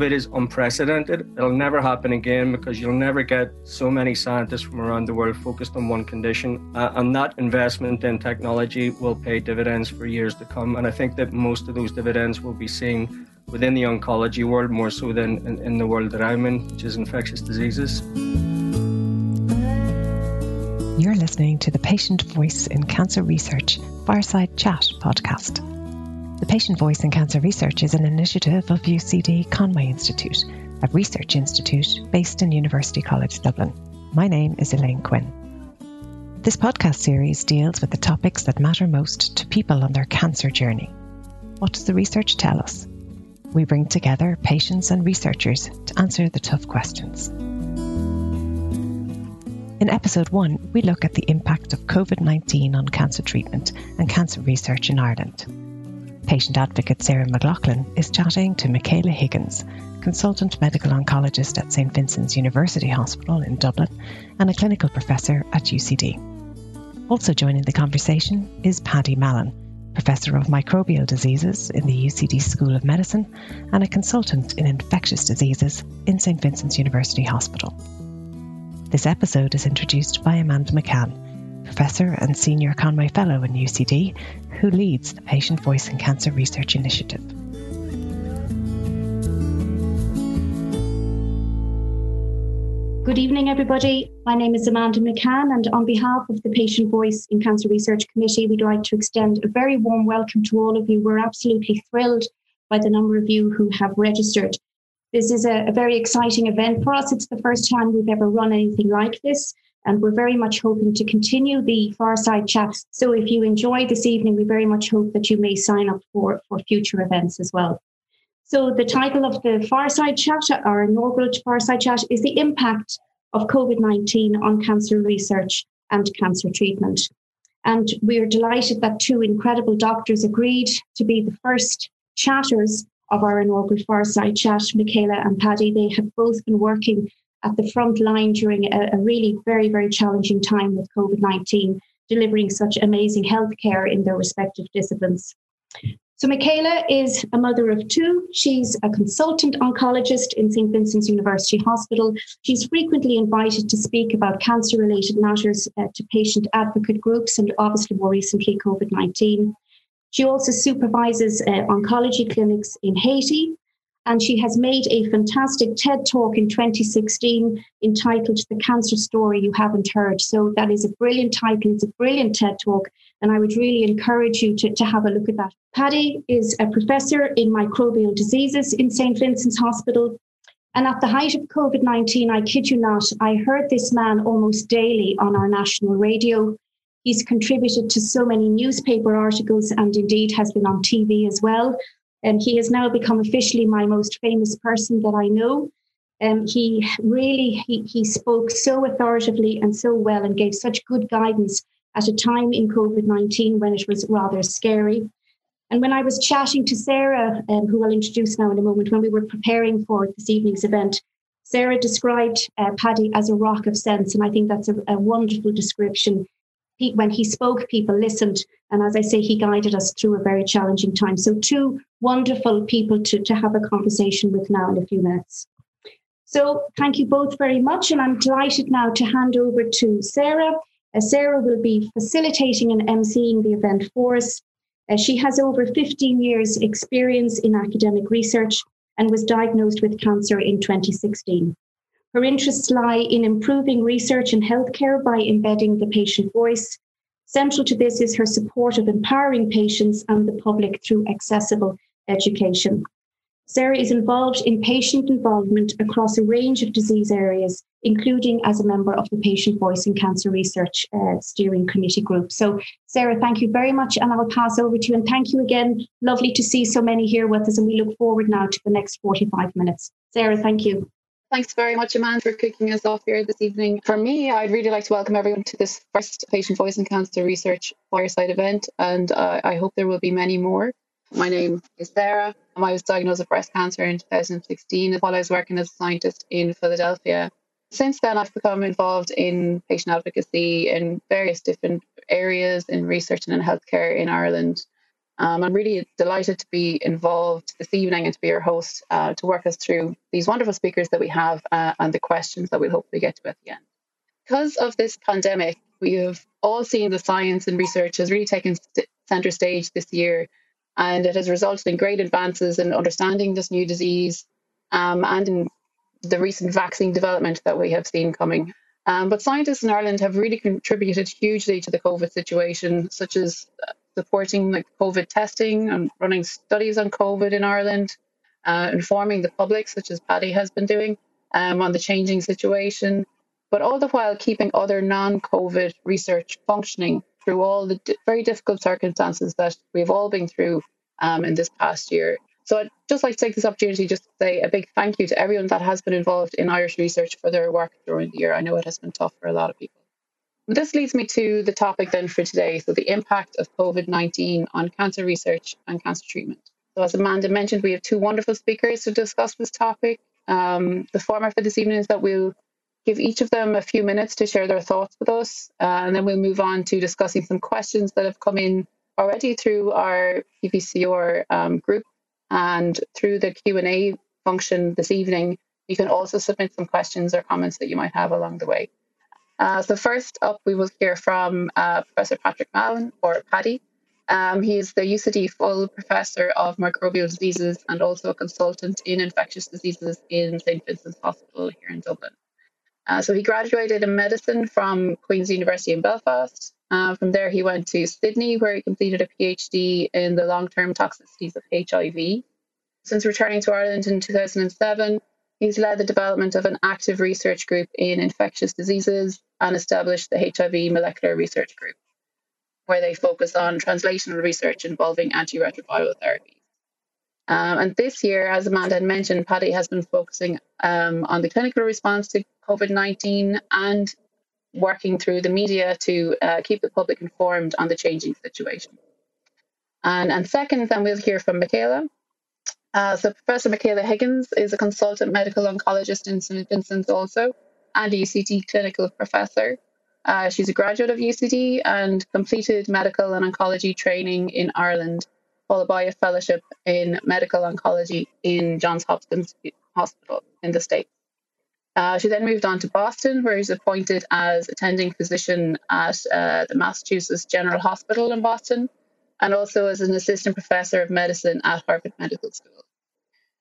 COVID is unprecedented. It'll never happen again because you'll never get so many scientists from around the world focused on one condition. Uh, and that investment in technology will pay dividends for years to come. And I think that most of those dividends will be seen within the oncology world more so than in, in the world that I'm in, which is infectious diseases. You're listening to the Patient Voice in Cancer Research Fireside Chat podcast. The Patient Voice in Cancer Research is an initiative of UCD Conway Institute, a research institute based in University College Dublin. My name is Elaine Quinn. This podcast series deals with the topics that matter most to people on their cancer journey. What does the research tell us? We bring together patients and researchers to answer the tough questions. In episode one, we look at the impact of COVID 19 on cancer treatment and cancer research in Ireland. Patient advocate Sarah McLaughlin is chatting to Michaela Higgins, consultant medical oncologist at St Vincent's University Hospital in Dublin and a clinical professor at UCD. Also joining the conversation is Paddy Mallon, professor of microbial diseases in the UCD School of Medicine and a consultant in infectious diseases in St Vincent's University Hospital. This episode is introduced by Amanda McCann professor and senior Conway Fellow in UCD, who leads the Patient Voice in Cancer Research Initiative. Good evening, everybody. My name is Amanda McCann, and on behalf of the Patient Voice in Cancer Research Committee, we'd like to extend a very warm welcome to all of you. We're absolutely thrilled by the number of you who have registered. This is a, a very exciting event for us. It's the first time we've ever run anything like this. And we're very much hoping to continue the Fireside Chats. So if you enjoy this evening, we very much hope that you may sign up for, for future events as well. So the title of the Fireside Chat, our inaugural Fireside Chat, is the impact of COVID-19 on cancer research and cancer treatment. And we are delighted that two incredible doctors agreed to be the first chatters of our inaugural Fireside Chat, Michaela and Paddy. They have both been working at the front line during a, a really very, very challenging time with COVID 19, delivering such amazing healthcare in their respective disciplines. So, Michaela is a mother of two. She's a consultant oncologist in St. Vincent's University Hospital. She's frequently invited to speak about cancer related matters uh, to patient advocate groups and obviously more recently COVID 19. She also supervises uh, oncology clinics in Haiti and she has made a fantastic TED talk in 2016 entitled The Cancer Story You Haven't Heard. So that is a brilliant title, it's a brilliant TED talk. And I would really encourage you to, to have a look at that. Paddy is a professor in microbial diseases in St. Vincent's Hospital. And at the height of COVID 19, I kid you not, I heard this man almost daily on our national radio. He's contributed to so many newspaper articles and indeed has been on TV as well. And he has now become officially my most famous person that I know. Um, he really he, he spoke so authoritatively and so well and gave such good guidance at a time in COVID-19 when it was rather scary. And when I was chatting to Sarah, um, who I'll introduce now in a moment, when we were preparing for this evening's event, Sarah described uh, Paddy as a rock of sense. And I think that's a, a wonderful description when he spoke, people listened. And as I say, he guided us through a very challenging time. So, two wonderful people to, to have a conversation with now in a few minutes. So, thank you both very much. And I'm delighted now to hand over to Sarah. Uh, Sarah will be facilitating and emceeing the event for us. Uh, she has over 15 years' experience in academic research and was diagnosed with cancer in 2016. Her interests lie in improving research in healthcare by embedding the patient voice. Central to this is her support of empowering patients and the public through accessible education. Sarah is involved in patient involvement across a range of disease areas, including as a member of the Patient Voice in Cancer Research uh, Steering Committee Group. So, Sarah, thank you very much, and I will pass over to you. And thank you again. Lovely to see so many here with us, and we look forward now to the next 45 minutes. Sarah, thank you. Thanks very much, Amanda, for kicking us off here this evening. For me, I'd really like to welcome everyone to this first Patient Voice in Cancer Research Fireside event, and uh, I hope there will be many more. My name is Sarah. I was diagnosed with breast cancer in 2016 while I was working as a scientist in Philadelphia. Since then, I've become involved in patient advocacy in various different areas in research and in healthcare in Ireland. Um, I'm really delighted to be involved this evening and to be your host uh, to work us through these wonderful speakers that we have uh, and the questions that we'll hopefully get to at the end. Because of this pandemic, we have all seen the science and research has really taken st- center stage this year, and it has resulted in great advances in understanding this new disease um, and in the recent vaccine development that we have seen coming. Um, but scientists in Ireland have really contributed hugely to the COVID situation, such as supporting like COVID testing and running studies on COVID in Ireland, uh, informing the public, such as Paddy has been doing, um, on the changing situation, but all the while keeping other non-COVID research functioning through all the d- very difficult circumstances that we've all been through um, in this past year. So I'd just like to take this opportunity just to say a big thank you to everyone that has been involved in Irish research for their work during the year. I know it has been tough for a lot of people. This leads me to the topic then for today. So, the impact of COVID 19 on cancer research and cancer treatment. So, as Amanda mentioned, we have two wonderful speakers to discuss this topic. Um, the format for this evening is that we'll give each of them a few minutes to share their thoughts with us, uh, and then we'll move on to discussing some questions that have come in already through our PPCR um, group and through the Q&A function this evening. You can also submit some questions or comments that you might have along the way. Uh, so first up, we will hear from uh, Professor Patrick Mallon, or Paddy. Um, he's the UCD full professor of microbial diseases and also a consultant in infectious diseases in St. Vincent's Hospital here in Dublin. Uh, so he graduated in medicine from Queen's University in Belfast. Uh, from there, he went to Sydney, where he completed a PhD in the long-term toxicities of HIV. Since returning to Ireland in 2007, He's led the development of an active research group in infectious diseases and established the HIV Molecular Research Group, where they focus on translational research involving antiretroviral therapies. Um, and this year, as Amanda had mentioned, Paddy has been focusing um, on the clinical response to COVID 19 and working through the media to uh, keep the public informed on the changing situation. And, and second, then we'll hear from Michaela, uh, so Professor Michaela Higgins is a consultant medical oncologist in St Vincent's also, and UCD clinical professor. Uh, she's a graduate of UCD and completed medical and oncology training in Ireland, followed by a fellowship in medical oncology in Johns Hopkins Hospital in the States. Uh, she then moved on to Boston, where she's appointed as attending physician at uh, the Massachusetts General Hospital in Boston, and also as an assistant professor of medicine at Harvard Medical School.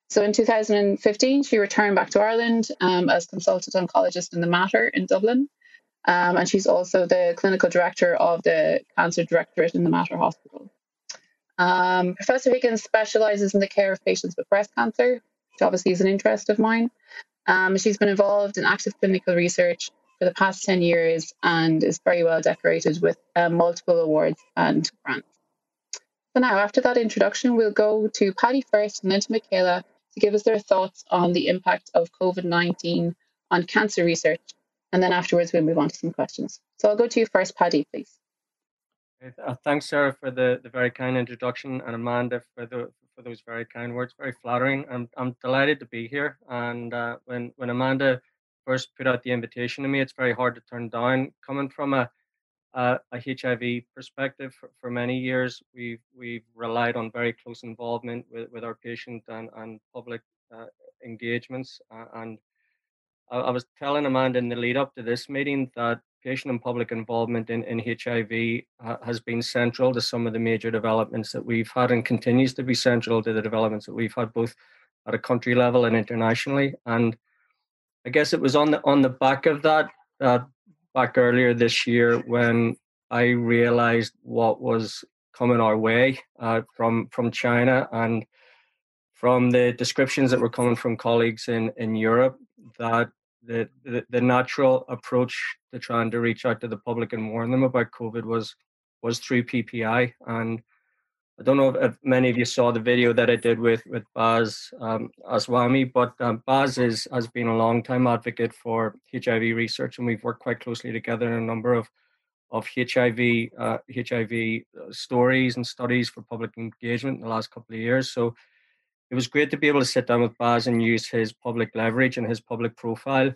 So in 2015, she returned back to Ireland um, as consultant oncologist in the Mater in Dublin. Um, and she's also the clinical director of the cancer directorate in the Mater Hospital. Um, Professor Higgins specializes in the care of patients with breast cancer, which obviously is an interest of mine. Um, she's been involved in active clinical research for the past 10 years and is very well decorated with uh, multiple awards and grants. So now, after that introduction, we'll go to Paddy first and then to Michaela to give us their thoughts on the impact of COVID 19 on cancer research. And then afterwards, we'll move on to some questions. So I'll go to you first, Paddy, please. Uh, thanks, Sarah, for the, the very kind introduction, and Amanda for the for those very kind words. Very flattering. I'm I'm delighted to be here. And uh, when when Amanda first put out the invitation to me, it's very hard to turn down. Coming from a uh, a HIV perspective, for, for, many years we've we've relied on very close involvement with, with our patient and, and public uh, engagements. Uh, and I, I, was telling Amanda in the lead up to this meeting that patient and public involvement in, in HIV has been central to some of the major developments that we've had and continues to be central to the developments that we've had both at a country level and internationally. And I guess it was on the on the back of that that back earlier this year when I realized what was coming our way uh, from from China and from the descriptions that were coming from colleagues in, in Europe that the, the, the natural approach to trying to reach out to the public and warn them about COVID was was through PPI and I don't know if, many of you saw the video that I did with with Baz um, Ashmawy, but um, Baz is, has been a long time advocate for HIV research, and we've worked quite closely together in a number of of HIV uh, HIV uh, stories and studies for public engagement in the last couple of years. So it was great to be able to sit down with Baz and use his public leverage and his public profile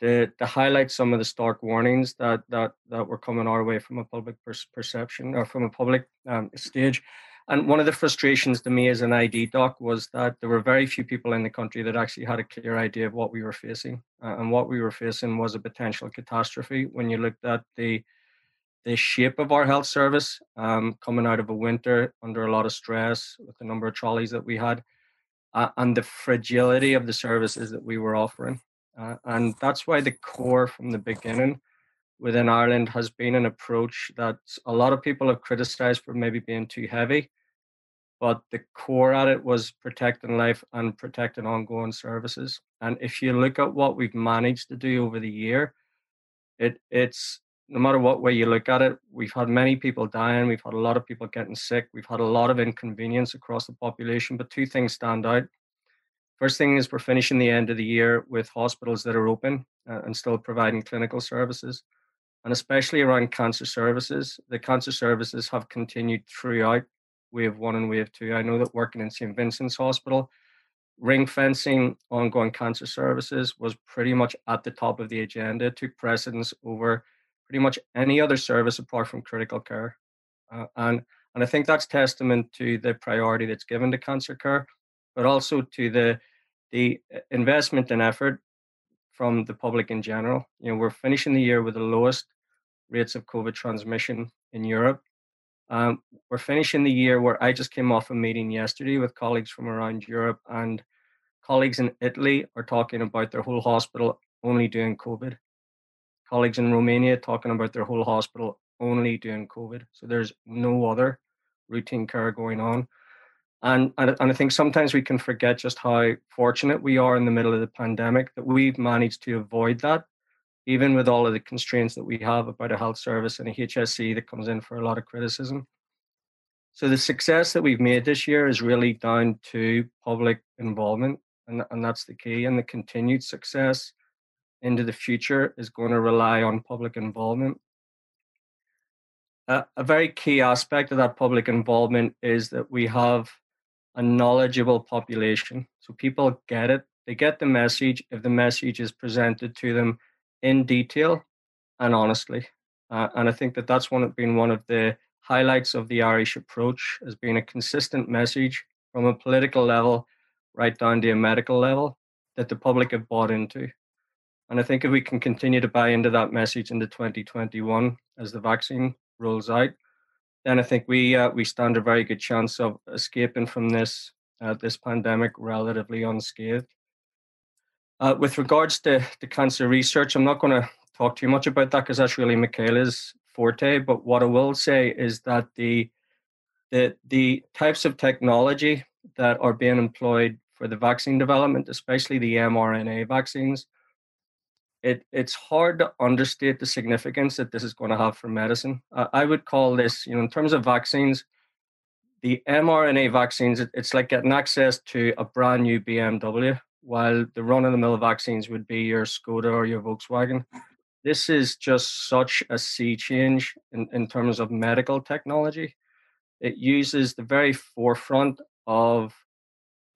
to, to highlight some of the stark warnings that that that were coming our way from a public per- perception or from a public um, stage. and one of the frustrations to me as an ID doc was that there were very few people in the country that actually had a clear idea of what we were facing. Uh, and what we were facing was a potential catastrophe when you looked at the the shape of our health service um, coming out of a winter under a lot of stress with the number of trolleys that we had uh, and the fragility of the services that we were offering. Uh, and that's why the core from the beginning within Ireland has been an approach that a lot of people have criticized for maybe being too heavy. But the core at it was protecting life and protecting ongoing services. And if you look at what we've managed to do over the year, it it's no matter what way you look at it, we've had many people dying, we've had a lot of people getting sick, we've had a lot of inconvenience across the population. But two things stand out. First thing is we're finishing the end of the year with hospitals that are open uh, and still providing clinical services and especially around cancer services. The cancer services have continued throughout wave one and wave two. I know that working in St. Vincent's Hospital, ring fencing ongoing cancer services was pretty much at the top of the agenda, it took precedence over pretty much any other service apart from critical care. Uh, and, and I think that's testament to the priority that's given to cancer care, but also to the, the investment and effort from the public in general. You know, we're finishing the year with the lowest rates of COVID transmission in Europe. Um, we're finishing the year where I just came off a meeting yesterday with colleagues from around Europe, and colleagues in Italy are talking about their whole hospital only doing COVID. Colleagues in Romania talking about their whole hospital only doing COVID. So there's no other routine care going on. And, and, and I think sometimes we can forget just how fortunate we are in the middle of the pandemic that we've managed to avoid that, even with all of the constraints that we have about a health service and a HSE that comes in for a lot of criticism. So the success that we've made this year is really down to public involvement, and, and that's the key. And the continued success into the future is going to rely on public involvement. A very key aspect of that public involvement is that we have a knowledgeable population. So people get it, they get the message if the message is presented to them in detail and honestly. Uh, and I think that that's one been one of the highlights of the Irish approach has been a consistent message from a political level right down to a medical level that the public have bought into. And I think if we can continue to buy into that message into 2021 as the vaccine rolls out, then I think we uh, we stand a very good chance of escaping from this uh, this pandemic relatively unscathed. Uh, with regards to, to cancer research, I'm not going to talk too much about that because that's really Michaela's forte. But what I will say is that the the the types of technology that are being employed for the vaccine development, especially the mRNA vaccines, it it's hard to understate the significance that this is going to have for medicine. Uh, I would call this, you know, in terms of vaccines, the mRNA vaccines, it, it's like getting access to a brand new BMW, while the run-of-the-mill vaccines would be your Skoda or your Volkswagen. This is just such a sea change in, in terms of medical technology. It uses the very forefront of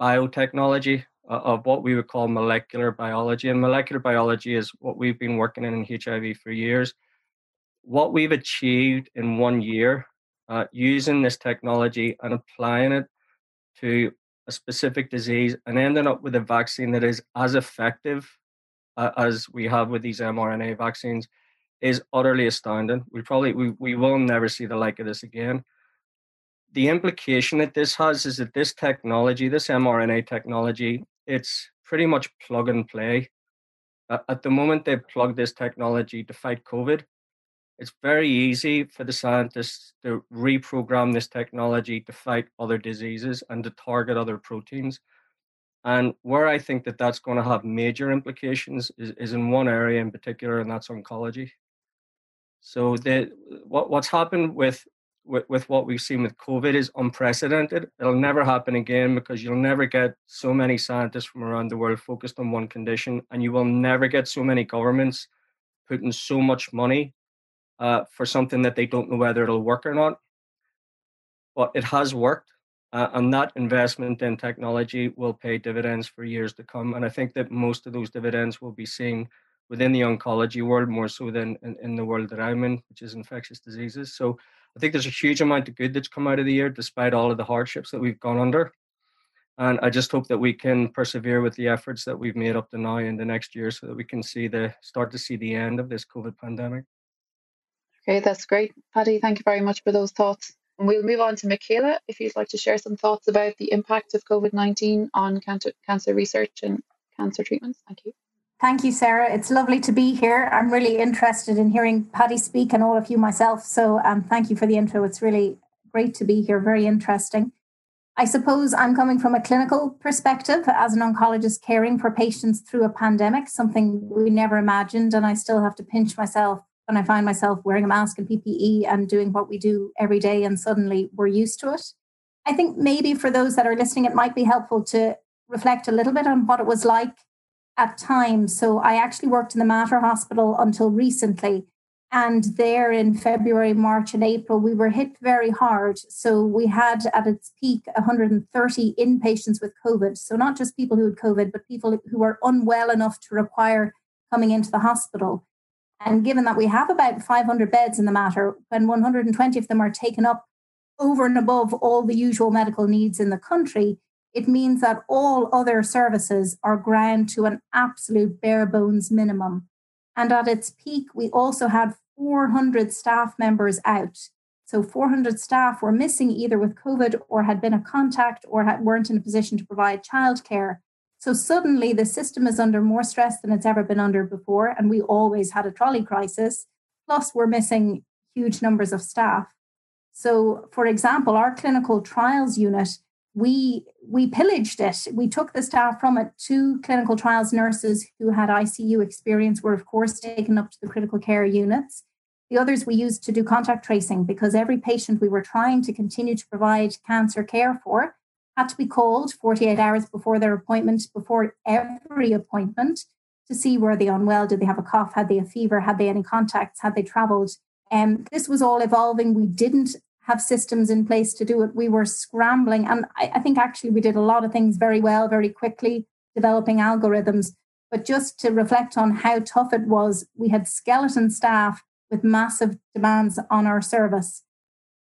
biotechnology of what we would call molecular biology. And molecular biology is what we've been working in in HIV for years. What we've achieved in one year uh, using this technology and applying it to a specific disease and ending up with a vaccine that is as effective uh, as we have with these mRNA vaccines is utterly astounding. We probably we, we will never see the like of this again the implication that this has is that this technology, this mRNA technology, it's pretty much plug and play. At the moment, they've plugged this technology to fight COVID. It's very easy for the scientists to reprogram this technology to fight other diseases and to target other proteins. And where I think that that's going to have major implications is, is in one area in particular, and that's oncology. So the what, what's happened with with, with what we've seen with COVID is unprecedented. It'll never happen again because you'll never get so many scientists from around the world focused on one condition, and you will never get so many governments putting so much money uh, for something that they don't know whether it'll work or not. But it has worked, uh, and that investment in technology will pay dividends for years to come. And I think that most of those dividends will be seen within the oncology world more so than in, in the world that I'm in, which is infectious diseases. So I think there's a huge amount of good that's come out of the year, despite all of the hardships that we've gone under. And I just hope that we can persevere with the efforts that we've made up to now in the next year, so that we can see the start to see the end of this COVID pandemic. Okay, that's great, Paddy. Thank you very much for those thoughts. And we'll move on to Michaela, if you'd like to share some thoughts about the impact of COVID 19 on cancer, cancer research and cancer treatments. Thank you. Thank you, Sarah. It's lovely to be here. I'm really interested in hearing Paddy speak and all of you myself. So um, thank you for the intro. It's really great to be here. Very interesting. I suppose I'm coming from a clinical perspective as an oncologist caring for patients through a pandemic, something we never imagined. And I still have to pinch myself when I find myself wearing a mask and PPE and doing what we do every day, and suddenly we're used to it. I think maybe for those that are listening, it might be helpful to reflect a little bit on what it was like at times. So I actually worked in the Mater Hospital until recently. And there in February, March, and April, we were hit very hard. So we had at its peak 130 inpatients with COVID. So not just people who had COVID, but people who were unwell enough to require coming into the hospital. And given that we have about 500 beds in the Mater, when 120 of them are taken up over and above all the usual medical needs in the country, it means that all other services are ground to an absolute bare bones minimum. And at its peak, we also had 400 staff members out. So 400 staff were missing either with COVID or had been a contact or had, weren't in a position to provide childcare. So suddenly the system is under more stress than it's ever been under before. And we always had a trolley crisis. Plus, we're missing huge numbers of staff. So, for example, our clinical trials unit, we we pillaged it. We took the staff from it. Two clinical trials nurses who had ICU experience were, of course, taken up to the critical care units. The others we used to do contact tracing because every patient we were trying to continue to provide cancer care for had to be called 48 hours before their appointment, before every appointment, to see were they unwell, did they have a cough, had they a fever, had they any contacts, had they traveled. And um, this was all evolving. We didn't have systems in place to do it. We were scrambling. And I, I think actually we did a lot of things very well, very quickly, developing algorithms. But just to reflect on how tough it was, we had skeleton staff with massive demands on our service.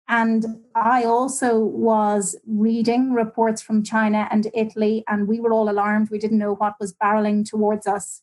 And I also was reading reports from China and Italy, and we were all alarmed. We didn't know what was barreling towards us.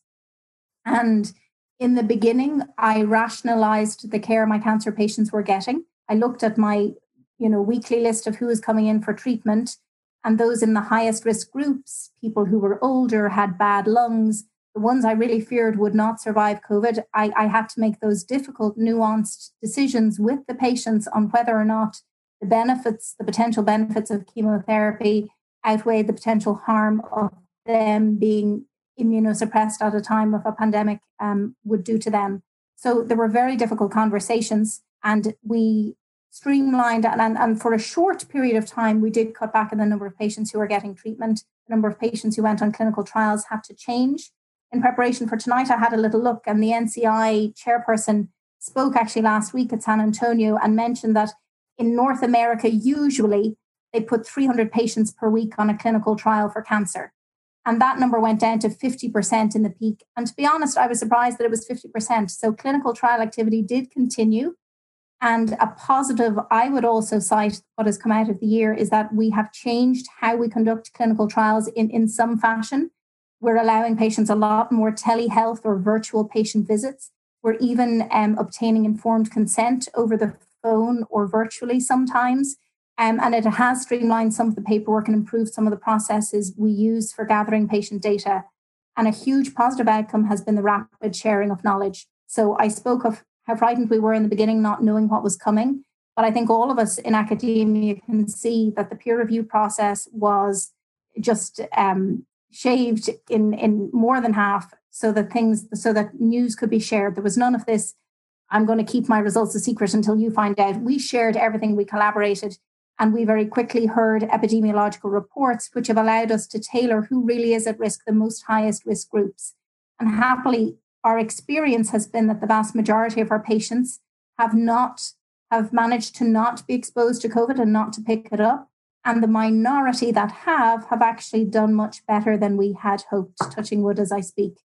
And in the beginning, I rationalized the care my cancer patients were getting. I looked at my, you know, weekly list of who was coming in for treatment and those in the highest risk groups, people who were older, had bad lungs, the ones I really feared would not survive COVID. I, I had to make those difficult, nuanced decisions with the patients on whether or not the benefits, the potential benefits of chemotherapy outweighed the potential harm of them being immunosuppressed at a time of a pandemic um, would do to them. So there were very difficult conversations, and we streamlined and, and, and for a short period of time we did cut back on the number of patients who were getting treatment. The number of patients who went on clinical trials had to change. In preparation for tonight i had a little look and the nci chairperson spoke actually last week at san antonio and mentioned that in north america usually they put 300 patients per week on a clinical trial for cancer and that number went down to 50% in the peak and to be honest i was surprised that it was 50% so clinical trial activity did continue and a positive I would also cite what has come out of the year is that we have changed how we conduct clinical trials in, in some fashion. We're allowing patients a lot more telehealth or virtual patient visits. We're even um, obtaining informed consent over the phone or virtually sometimes. Um, and it has streamlined some of the paperwork and improved some of the processes we use for gathering patient data. And a huge positive outcome has been the rapid sharing of knowledge. So I spoke of how frightened we were in the beginning, not knowing what was coming. But I think all of us in academia can see that the peer review process was just um, shaved in in more than half, so that things so that news could be shared. There was none of this. I'm going to keep my results a secret until you find out. We shared everything. We collaborated, and we very quickly heard epidemiological reports, which have allowed us to tailor who really is at risk, the most highest risk groups. And happily, our experience has been that the vast majority of our patients have not have managed to not be exposed to COVID and not to pick it up. And the minority that have have actually done much better than we had hoped, touching wood as I speak.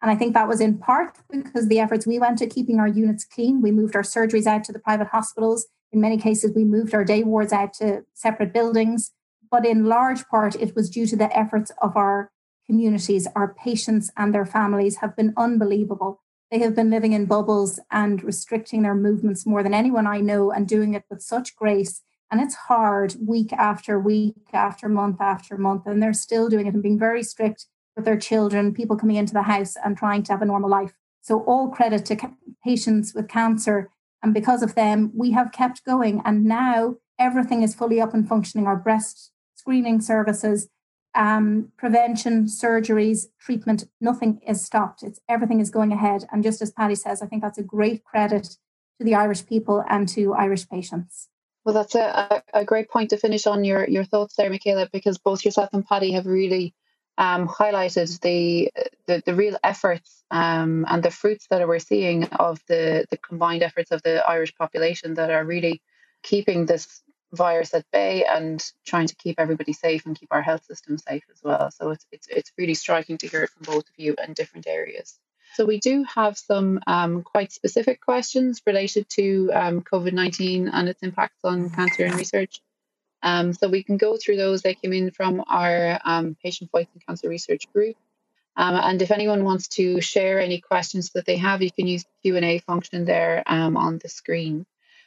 And I think that was in part because the efforts we went to keeping our units clean. We moved our surgeries out to the private hospitals. In many cases, we moved our day wards out to separate buildings. But in large part, it was due to the efforts of our communities. Our patients and their families have been unbelievable. They have been living in bubbles and restricting their movements more than anyone I know and doing it with such grace. And it's hard week after week, after month after month. And they're still doing it and being very strict with their children, people coming into the house and trying to have a normal life. So, all credit to patients with cancer. And because of them, we have kept going. And now everything is fully up and functioning. Our breast screening services, um, prevention, surgeries, treatment, nothing is stopped. It's everything is going ahead. And just as Paddy says, I think that's a great credit to the Irish people and to Irish patients. Well, that's a, a great point to finish on your, your thoughts there, Michaela, because both yourself and Paddy have really um, highlighted the, the, the real efforts um, and the fruits that we're seeing of the the combined efforts of the Irish population that are really keeping this virus at bay and trying to keep everybody safe and keep our health system safe as well. So it's it's it's really striking to hear it from both of you in different areas. So we do have some um, quite specific questions related to um, COVID nineteen and its impacts on cancer and research. Um, so we can go through those. They came in from our um, patient voice and cancer research group. Um, and if anyone wants to share any questions that they have, you can use the Q and A function there um, on the screen.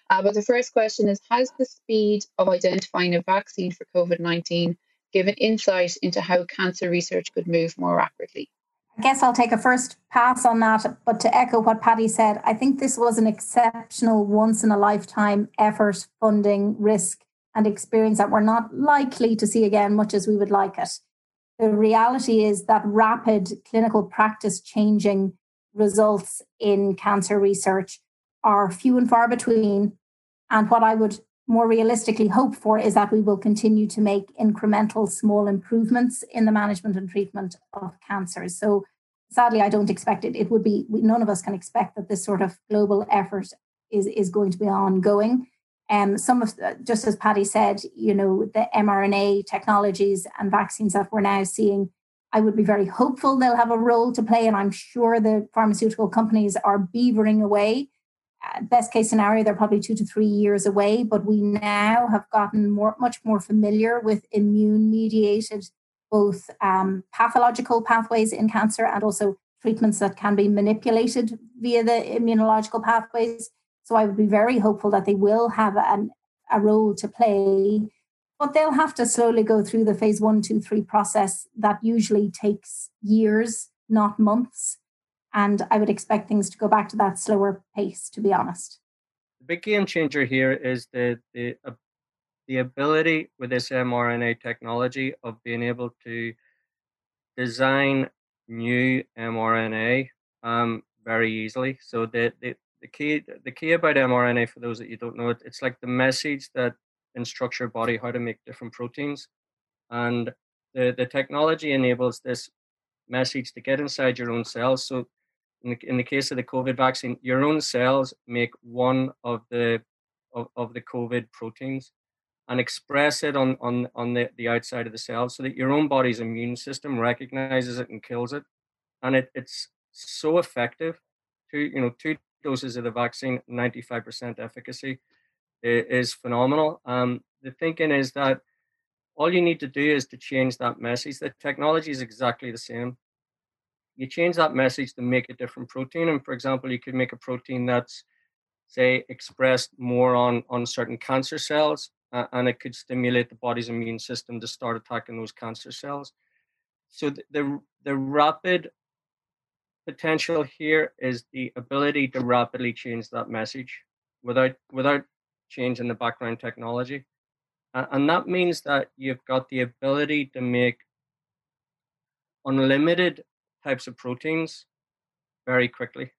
Uh, but the first question is Has the speed of identifying a vaccine for COVID 19 given insight into how cancer research could move more rapidly? I guess I'll take a first pass on that. But to echo what Paddy said, I think this was an exceptional once in a lifetime effort, funding, risk, and experience that we're not likely to see again, much as we would like it. The reality is that rapid clinical practice changing results in cancer research are few and far between and what I would more realistically hope for is that we will continue to make incremental small improvements in the management and treatment of cancers. So sadly, I don't expect it. It would be, none of us can expect that this sort of global effort is, is going to be ongoing. Um, some of, the, just as Paddy said, you know, the mRNA technologies and vaccines that we're now seeing, I would be very hopeful they'll have a role to play. And I'm sure the pharmaceutical companies are beavering away best case scenario, they're probably two to three years away, but we now have gotten more, much more familiar with immune mediated both um, pathological pathways in cancer and also treatments that can be manipulated via the immunological pathways. So I would be very hopeful that they will have an, a role to play, but they'll have to slowly go through the phase one, two, three process that usually takes years, not months. And I would expect things to go back to that slower pace, to be honest. The big game changer here is the, the, uh, the ability with this mRNA technology of being able to design new mRNA um, very easily. So the, the, the key the key about mRNA, for those that you don't know it, it's like the message that instructs your body how to make different proteins, and the the technology enables this message to get inside your own cells. So in the, in the case of the COVID vaccine, your own cells make one of the of, of the COVID proteins and express it on on on the, the outside of the cell so that your own body's immune system recognizes it and kills it. And it, it's so effective. Two, you know, two doses of the vaccine, 95% efficacy is phenomenal. Um, the thinking is that all you need to do is to change that message. The technology is exactly the same you change that message to make a different protein. And for example, you could make a protein that's, say, expressed more on, on certain cancer cells, uh, and it could stimulate the body's immune system to start attacking those cancer cells. So the, the, the rapid potential here is the ability to rapidly change that message without without changing the background technology. And that means that you've got the ability to make unlimited types of proteins very quickly.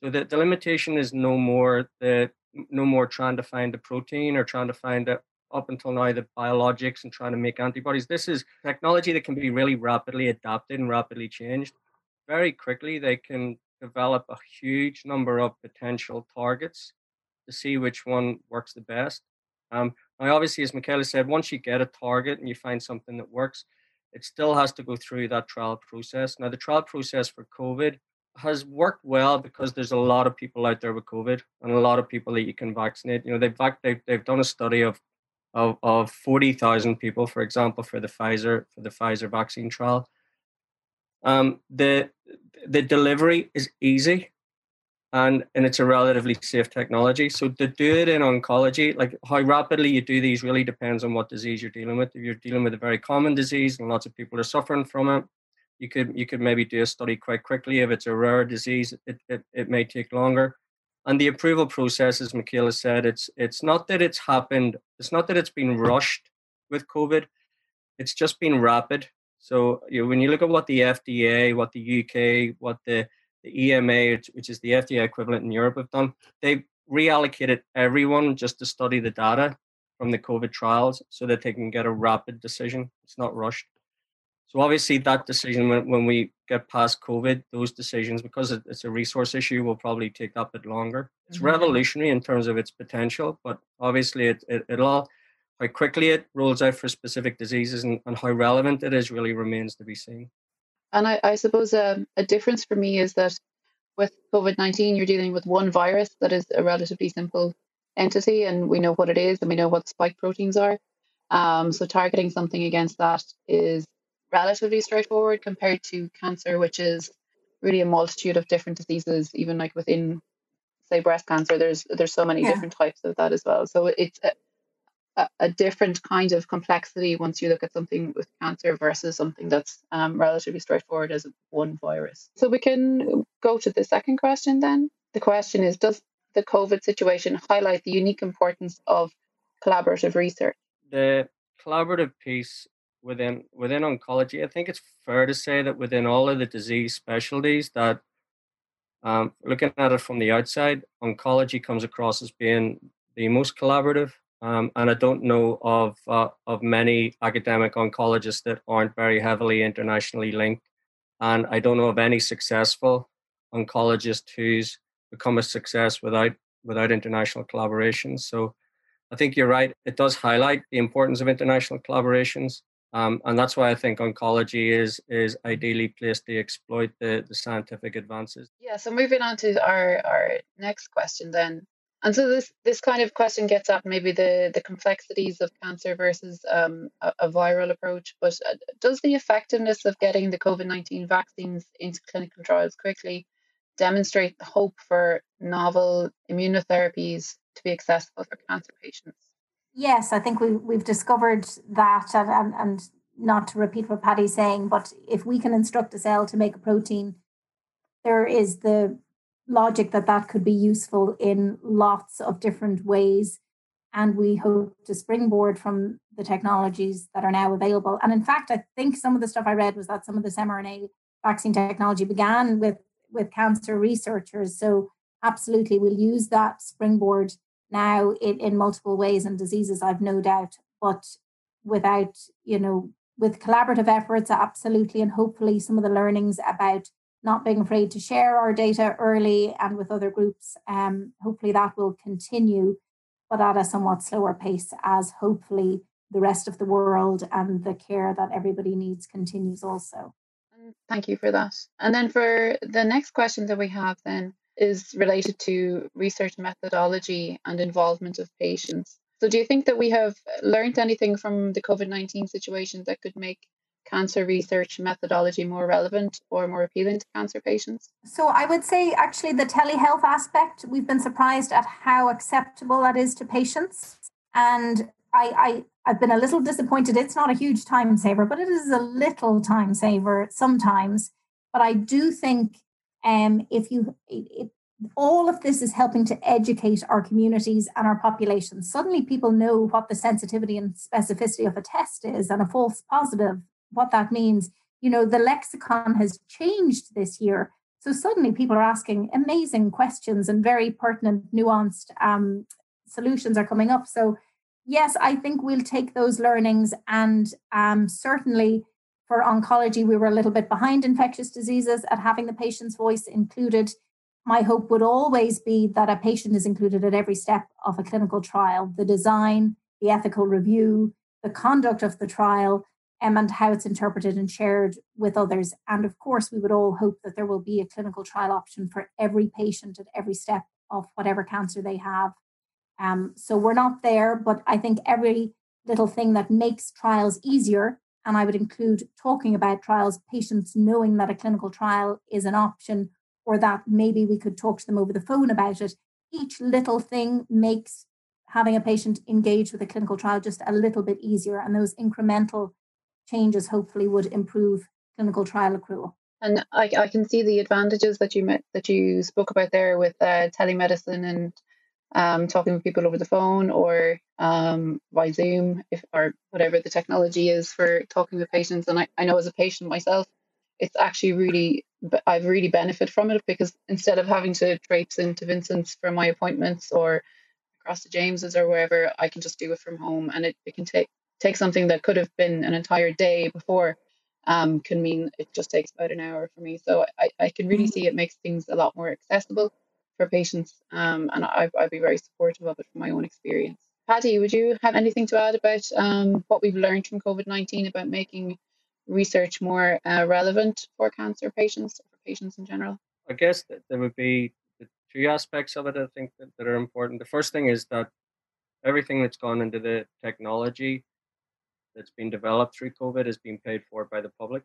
So the, the limitation is no more the no more trying to find the protein or trying to find it up until now the biologics and trying to make antibodies. This is technology that can be really rapidly adapted and rapidly changed. Very quickly, they can develop a huge number of potential targets to see which one works the best. Um, now, obviously, as Michaela said, once you get a target and you find something that works, it still has to go through that trial process. Now, the trial process for COVID has worked well because there's a lot of people out there with COVID and a lot of people that you can vaccinate. You know, they've they've, they've done a study of of, of 40,000 people, for example, for the Pfizer for the Pfizer vaccine trial. Um, the the delivery is easy and and it's a relatively safe technology. So to do it in oncology, like how rapidly you do these really depends on what disease you're dealing with. If you're dealing with a very common disease and lots of people are suffering from it, you could you could maybe do a study quite quickly. If it's a rare disease, it, it, it may take longer. And the approval process, as Michaela said, it's it's not that it's happened, it's not that it's been rushed with COVID, it's just been rapid. So you know, when you look at what the FDA, what the UK, what the the EMA, which is the FDA equivalent in Europe, have done. They've reallocated everyone just to study the data from the COVID trials so that they can get a rapid decision. It's not rushed. So obviously that decision, when, when we get past COVID, those decisions, because it's a resource issue, will probably take a bit longer. It's mm-hmm. revolutionary in terms of its potential, but obviously it, it, it'll all, how quickly it rolls out for specific diseases and, and how relevant it is really remains to be seen. And I, I suppose um, a difference for me is that with COVID 19, you're dealing with one virus that is a relatively simple entity, and we know what it is and we know what spike proteins are. Um, so targeting something against that is relatively straightforward compared to cancer, which is really a multitude of different diseases, even like within say breast cancer there's there's so many yeah. different types of that as well so it's a, different kind of complexity once you look at something with cancer versus something that's um, relatively straightforward as one virus. So we can go to the second question then. The question is Does the COVID situation highlight the unique importance of collaborative research? The collaborative piece within within oncology, I think it's fair to say that within all of the disease specialties that um, looking at it from the outside, oncology comes across as being the most collaborative um, and I don't know of uh, of many academic oncologists that aren't very heavily internationally linked. And I don't know of any successful oncologist who's become a success without without international collaborations. So I think you're right. It does highlight the importance of international collaborations. Um, and that's why I think oncology is is ideally placed to exploit the, the scientific advances. Yeah. So moving on to our, our next question then. And so this this kind of question gets at maybe the the complexities of cancer versus um, a, a, viral approach. But uh, does the effectiveness of getting the COVID nineteen vaccines into clinical trials quickly demonstrate the hope for novel immunotherapies to be accessible for cancer patients? Yes, I think we we've discovered that, and, and and not to repeat what Paddy's saying, but if we can instruct a cell to make a protein, there is the logic that that could be useful in lots of different ways. And we hope to springboard from the technologies that are now available. And in fact, I think some of the stuff I read was that some of this mRNA vaccine technology began with, with cancer researchers. So, absolutely, we'll use that springboard now in, in multiple ways and diseases, I've no doubt. But without, you know, with collaborative efforts, absolutely, and hopefully some of the learnings about not being afraid to share our data early and with other groups. Um, hopefully that will continue, but at a somewhat slower pace as hopefully the rest of the world and the care that everybody needs continues also. Thank you for that. And then for the next question that we have then is related to research methodology and involvement of patients. So do you think that we have learned anything from the COVID-19 situation that could make cancer research methodology more relevant or more appealing to cancer patients? So I would say actually the telehealth aspect, we've been surprised at how acceptable that is to patients. And I, I I've been a little disappointed. It's not a huge time saver, but it is a little time saver sometimes. But I do think um, if you it, all of this is helping to educate our communities and our populations. Suddenly, people know what the sensitivity and specificity of a test is and a false positive what that means. You know, the lexicon has changed this year. So suddenly people are asking amazing questions and very pertinent, nuanced um, solutions are coming up. So, yes, I think we'll take those learnings. And um, certainly for oncology, we were a little bit behind infectious diseases at having the patient's voice included. My hope would always be that a patient is included at every step of a clinical trial the design, the ethical review, the conduct of the trial, um, and how it's interpreted and shared with others. And of course, we would all hope that there will be a clinical trial option for every patient at every step of whatever cancer they have. Um, so we're not there, but I think every little thing that makes trials easier, and I would include talking about trials, patients knowing that a clinical trial is an option, or that maybe we could talk to them over the phone about it. Each little thing makes having a patient engage with a clinical trial just a little bit easier, and those incremental changes hopefully would improve clinical trial accrual. And I, I can see the advantages that you met, that you spoke about there with uh, telemedicine and um, talking with people over the phone or um, by Zoom, if or whatever the technology is for talking with patients. And I, I know as a patient myself, it's actually really I've really benefited from it because instead of having to traipse into Vincent's for my appointments or across to James's or wherever, I can just do it from home, and it, it can take take something that could have been an entire day before um, can mean it just takes about an hour for me. So I, I can really see it makes things a lot more accessible for patients, um, and I, I'd be very supportive of it from my own experience. Paddy, would you have anything to add about um, what we've learned from COVID 19 about making research more uh, relevant for cancer patients or for patients in general? I guess that there would be the two aspects of it, I think, that, that are important. The first thing is that everything that's gone into the technology that's been developed through COVID is being paid for by the public.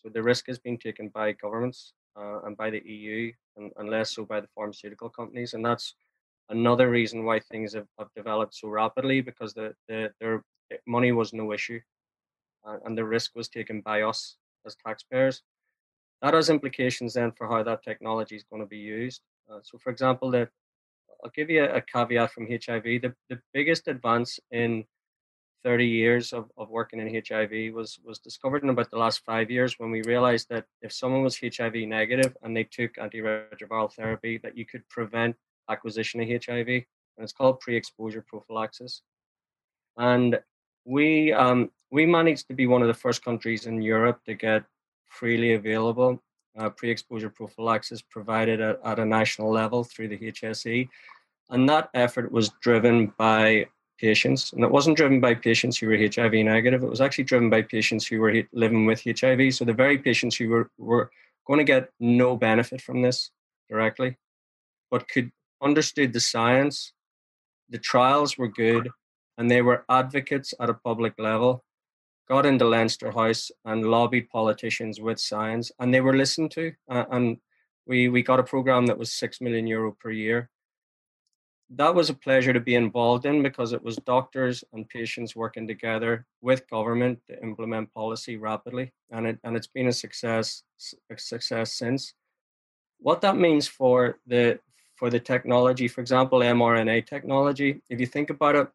So the risk is being taken by governments uh, and by the EU, and, and, less so by the pharmaceutical companies. And that's another reason why things have, have developed so rapidly because the, the their money was no issue, uh, and the risk was taken by us as taxpayers. That has implications then for how that technology is going to be used. Uh, so, for example, the, I'll give you a, a caveat from HIV. The, the biggest advance in 30 years of, of working in HIV was was discovered in about the last five years when we realized that if someone was HIV negative and they took antiretroviral therapy, that you could prevent acquisition of HIV, and it's called pre-exposure prophylaxis. And we um, we managed to be one of the first countries in Europe to get freely available uh, pre-exposure prophylaxis provided at, at a national level through the HSE, and that effort was driven by patients. And it wasn't driven by patients who were HIV negative, it was actually driven by patients who were living with HIV. So the very patients who were, were going to get no benefit from this directly, but could understood the science, the trials were good, and they were advocates at a public level, got into Leinster House and lobbied politicians with science, and they were listened to. Uh, and we, we got a program that was six million euro per year that was a pleasure to be involved in because it was doctors and patients working together with government to implement policy rapidly, and it and it's been a success a success since. What that means for the for the technology, for example, mRNA technology, if you think about it,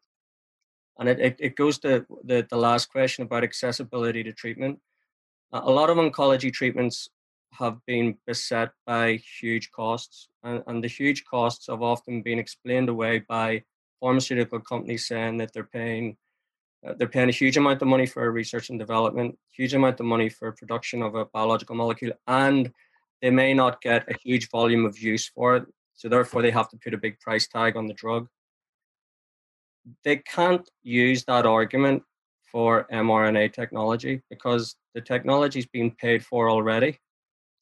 and it, it, it goes to the, the last question about accessibility to treatment. A lot of oncology treatments have been beset by huge costs, and, and the huge costs have often been explained away by pharmaceutical companies saying that they're paying uh, they're paying a huge amount of money for research and development, huge amount of money for production of a biological molecule, and they may not get a huge volume of use for it. So therefore, they have to put a big price tag on the drug. They can't use that argument for mRNA technology because the technology is being paid for already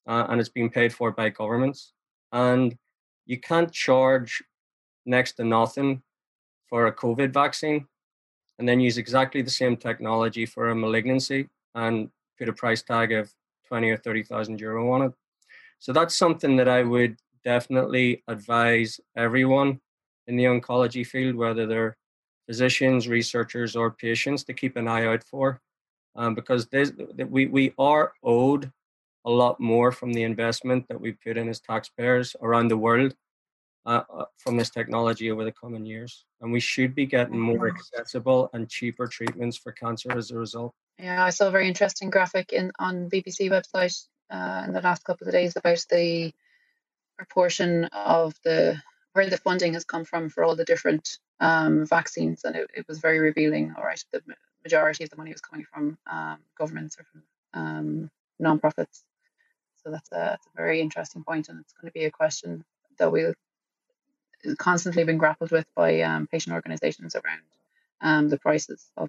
uh, and it's being paid for by governments. And you can't charge next to nothing for a COVID vaccine and then use exactly the same technology for a malignancy and put a price tag of 20 or 30,000 euro on it. So that's something that I would definitely advise everyone in the oncology field, whether they're physicians, researchers, or patients, to keep an eye out for, um, because we we are owed a lot more from the investment that we put in as taxpayers around the world uh, uh, from this technology over the coming years. And we should be getting more accessible and cheaper treatments for cancer as a result. Yeah, I saw a very interesting graphic in on BBC website uh, in the last couple of days about the proportion of the where the funding has come from for all the different um, vaccines, and it, it, was very revealing. All right, the majority of the money was coming from um, governments or from um, non-profits. So that's a, that's a very interesting point, and it's going to be a question that we'll constantly been grappled with by um, patient organisations around um, the prices of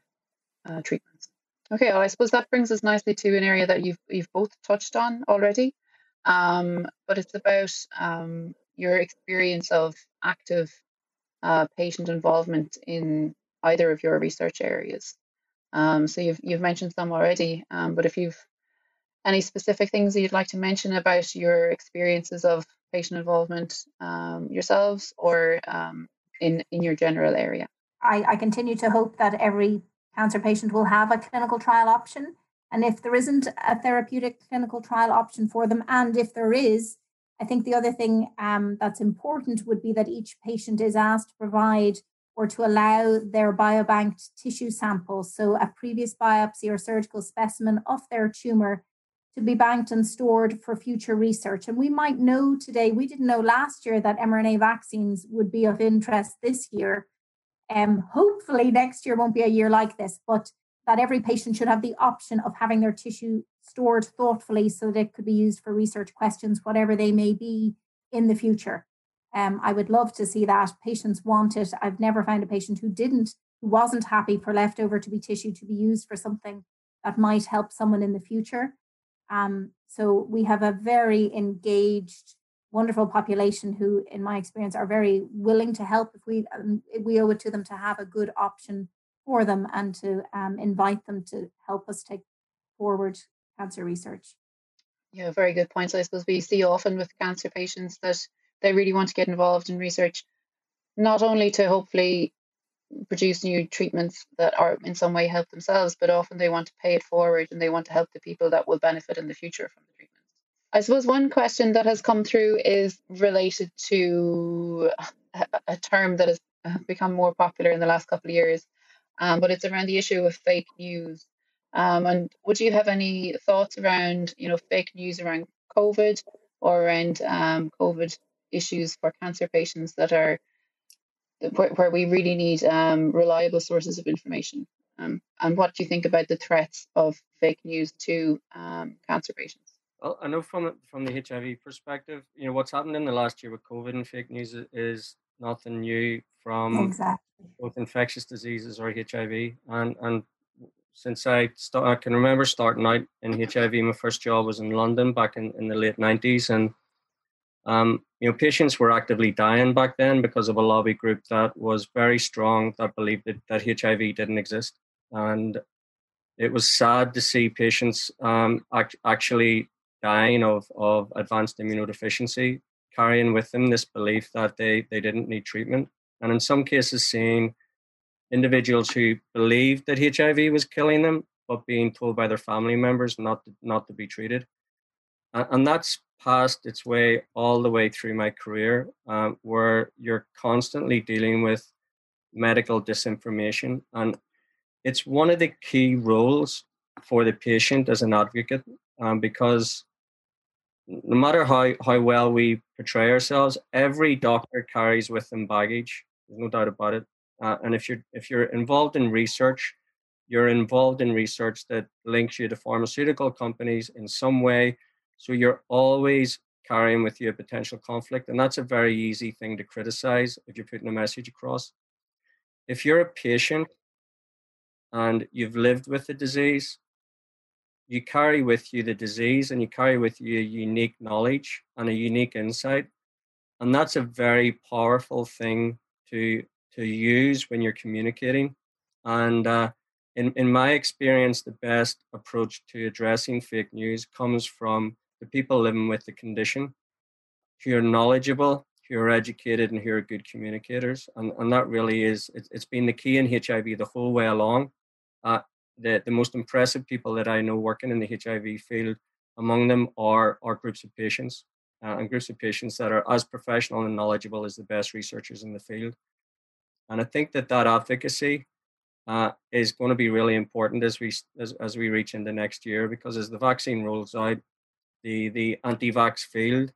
uh, treatments. Okay, well, I suppose that brings us nicely to an area that you've you've both touched on already, um, but it's about um, your experience of active uh, patient involvement in either of your research areas. Um, so you've you've mentioned some already, um, but if you've any specific things that you'd like to mention about your experiences of patient involvement um, yourselves or um, in in your general area. I, I continue to hope that every cancer patient will have a clinical trial option. And if there isn't a therapeutic clinical trial option for them, and if there is, I think the other thing um, that's important would be that each patient is asked to provide or to allow their biobanked tissue samples, so a previous biopsy or surgical specimen of their tumor, to be banked and stored for future research. And we might know today, we didn't know last year that mRNA vaccines would be of interest this year. Um, hopefully, next year won't be a year like this, but that every patient should have the option of having their tissue stored thoughtfully so that it could be used for research questions, whatever they may be in the future. Um, I would love to see that. Patients want it. I've never found a patient who didn't, who wasn't happy for leftover to be tissue to be used for something that might help someone in the future. Um, so we have a very engaged, wonderful population who, in my experience, are very willing to help if we um, if we owe it to them to have a good option for them and to um, invite them to help us take forward cancer research. Yeah, very good points. I suppose we see often with cancer patients that they really want to get involved in research, not only to hopefully produce new treatments that are in some way help themselves, but often they want to pay it forward and they want to help the people that will benefit in the future from the treatments. I suppose one question that has come through is related to a term that has become more popular in the last couple of years, um, but it's around the issue of fake news. Um, and would you have any thoughts around, you know, fake news around COVID or around um, COVID issues for cancer patients that are where, where we really need um, reliable sources of information. Um, and what do you think about the threats of fake news to um, cancer patients? Well, I know from from the HIV perspective, you know what's happened in the last year with COVID and fake news is nothing new from exactly. both infectious diseases or HIV. And and since I start, I can remember starting out in HIV. My first job was in London back in, in the late nineties, and um, you know, patients were actively dying back then because of a lobby group that was very strong that believed that, that HIV didn't exist. And it was sad to see patients um, act- actually dying of, of advanced immunodeficiency, carrying with them this belief that they, they didn't need treatment. And in some cases, seeing individuals who believed that HIV was killing them, but being told by their family members not to, not to be treated. And, and that's passed its way all the way through my career, um, where you're constantly dealing with medical disinformation. And it's one of the key roles for the patient as an advocate, um, because no matter how, how well we portray ourselves, every doctor carries with them baggage. There's no doubt about it. Uh, and if you're if you're involved in research, you're involved in research that links you to pharmaceutical companies in some way so you're always carrying with you a potential conflict. And that's a very easy thing to criticize if you're putting a message across. If you're a patient and you've lived with the disease, you carry with you the disease and you carry with you a unique knowledge and a unique insight. And that's a very powerful thing to, to use when you're communicating. And uh, in, in my experience, the best approach to addressing fake news comes from the people living with the condition who are knowledgeable, who are educated, and who are good communicators. And, and that really is, it, has been the key in HIV the whole way along. Uh, the, the most impressive people that I know working in the HIV field, among them are, are groups of patients uh, and groups of patients that are as professional and knowledgeable as the best researchers in the field. And I think that that advocacy uh, is going to be really important as we as, as we reach into next year because as the vaccine rolls out, the the anti-vax field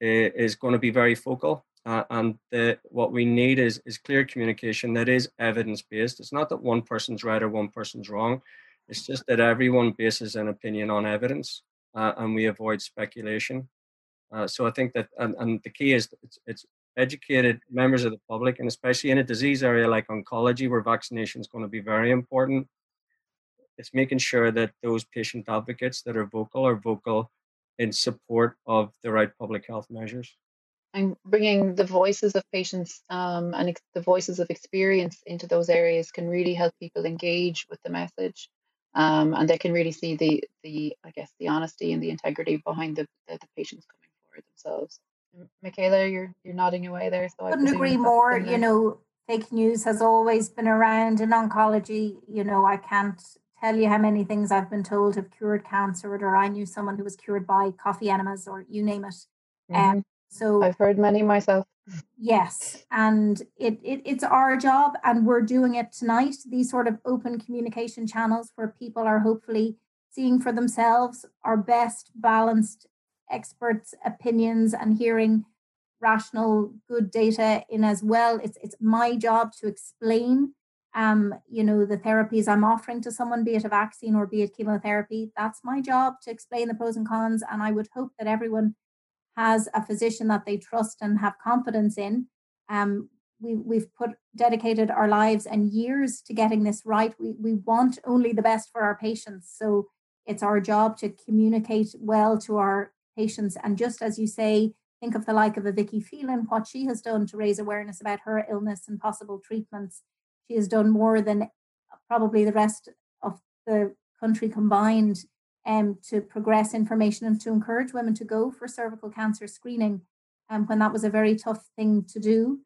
is going to be very focal. Uh, and the, what we need is is clear communication that is evidence based. It's not that one person's right or one person's wrong. It's just that everyone bases an opinion on evidence, uh, and we avoid speculation. Uh, so I think that, and, and the key is it's, it's educated members of the public, and especially in a disease area like oncology, where vaccination is going to be very important. it's making sure that those patient advocates that are vocal are vocal in support of the right public health measures. And bringing the voices of patients um, and ex- the voices of experience into those areas can really help people engage with the message. Um, and they can really see the, the, I guess, the honesty and the integrity behind the, the, the patients coming forward themselves. Michaela, you're you're nodding away there. So couldn't agree more. You know, fake news has always been around in oncology. You know, I can't tell you how many things I've been told have cured cancer, or I knew someone who was cured by coffee enemas, or you name it. Mm-hmm. Um, so I've heard many myself. Yes, and it, it it's our job, and we're doing it tonight. These sort of open communication channels where people are hopefully seeing for themselves our best balanced experts' opinions and hearing rational, good data in as well. It's it's my job to explain um, you know, the therapies I'm offering to someone, be it a vaccine or be it chemotherapy. That's my job to explain the pros and cons. And I would hope that everyone has a physician that they trust and have confidence in. Um, we, we've put dedicated our lives and years to getting this right. We, we want only the best for our patients. So it's our job to communicate well to our patients. And just as you say, think of the like of a Vicky Phelan, what she has done to raise awareness about her illness and possible treatments. She has done more than probably the rest of the country combined um, to progress information and to encourage women to go for cervical cancer screening um, when that was a very tough thing to do.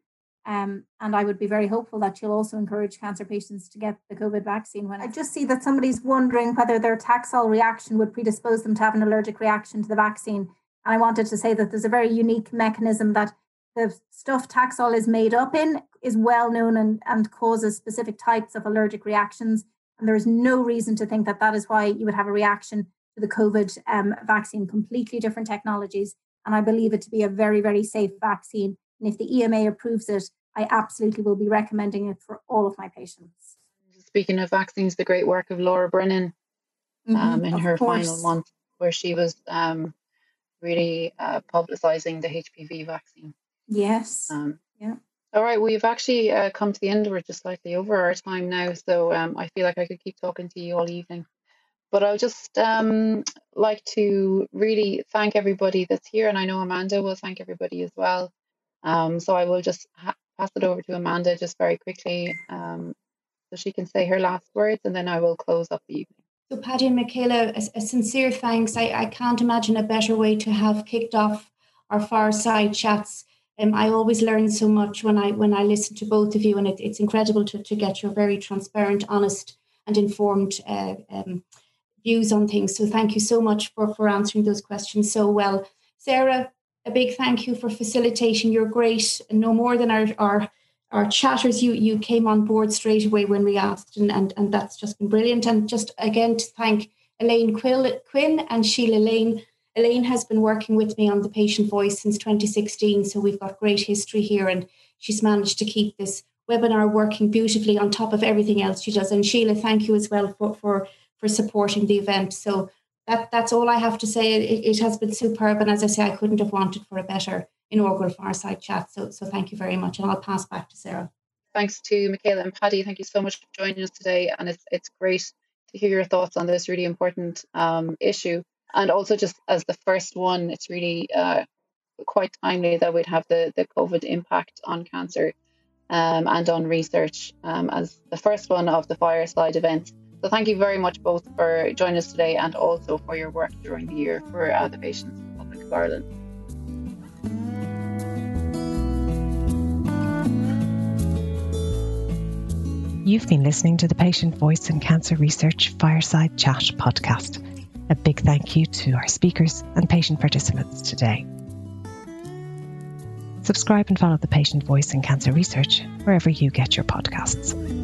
Um, and I would be very hopeful that she'll also encourage cancer patients to get the COVID vaccine. When I just see that somebody's wondering whether their Taxol reaction would predispose them to have an allergic reaction to the vaccine. And I wanted to say that there's a very unique mechanism that the stuff Taxol is made up in is well known and, and causes specific types of allergic reactions. And there is no reason to think that that is why you would have a reaction to the COVID um, vaccine, completely different technologies. And I believe it to be a very, very safe vaccine. And if the EMA approves it, I absolutely will be recommending it for all of my patients. Speaking of vaccines, the great work of Laura Brennan mm-hmm, um, in her course. final month, where she was um, really uh, publicizing the HPV vaccine. Yes. Um, yeah. All right, we've actually uh, come to the end. We're just slightly over our time now, so um, I feel like I could keep talking to you all evening. But I would just um, like to really thank everybody that's here, and I know Amanda will thank everybody as well. Um, so I will just ha- pass it over to Amanda just very quickly, um, so she can say her last words, and then I will close up the evening. So, Paddy and Michaela, a, a sincere thanks. I, I can't imagine a better way to have kicked off our fireside chats um, I always learn so much when I when I listen to both of you, and it, it's incredible to, to get your very transparent, honest, and informed uh, um, views on things. So thank you so much for for answering those questions so well, Sarah. A big thank you for facilitating. You're great, no more than our our our chatters. You you came on board straight away when we asked, and and, and that's just been brilliant. And just again to thank Elaine Quill, Quinn and Sheila Lane Elaine has been working with me on the patient voice since 2016, so we've got great history here, and she's managed to keep this webinar working beautifully on top of everything else she does. And Sheila, thank you as well for for, for supporting the event. So that that's all I have to say. It, it has been superb, and as I say, I couldn't have wanted for a better inaugural fireside chat. So so thank you very much, and I'll pass back to Sarah. Thanks to Michaela and Paddy. Thank you so much for joining us today, and it's it's great to hear your thoughts on this really important um, issue and also just as the first one, it's really uh, quite timely that we'd have the, the COVID impact on cancer um, and on research um, as the first one of the fireside events. So thank you very much both for joining us today and also for your work during the year for uh, the Patients Republic of Ireland. You've been listening to the Patient Voice in Cancer Research Fireside Chat podcast. A big thank you to our speakers and patient participants today. Subscribe and follow the Patient Voice in Cancer Research wherever you get your podcasts.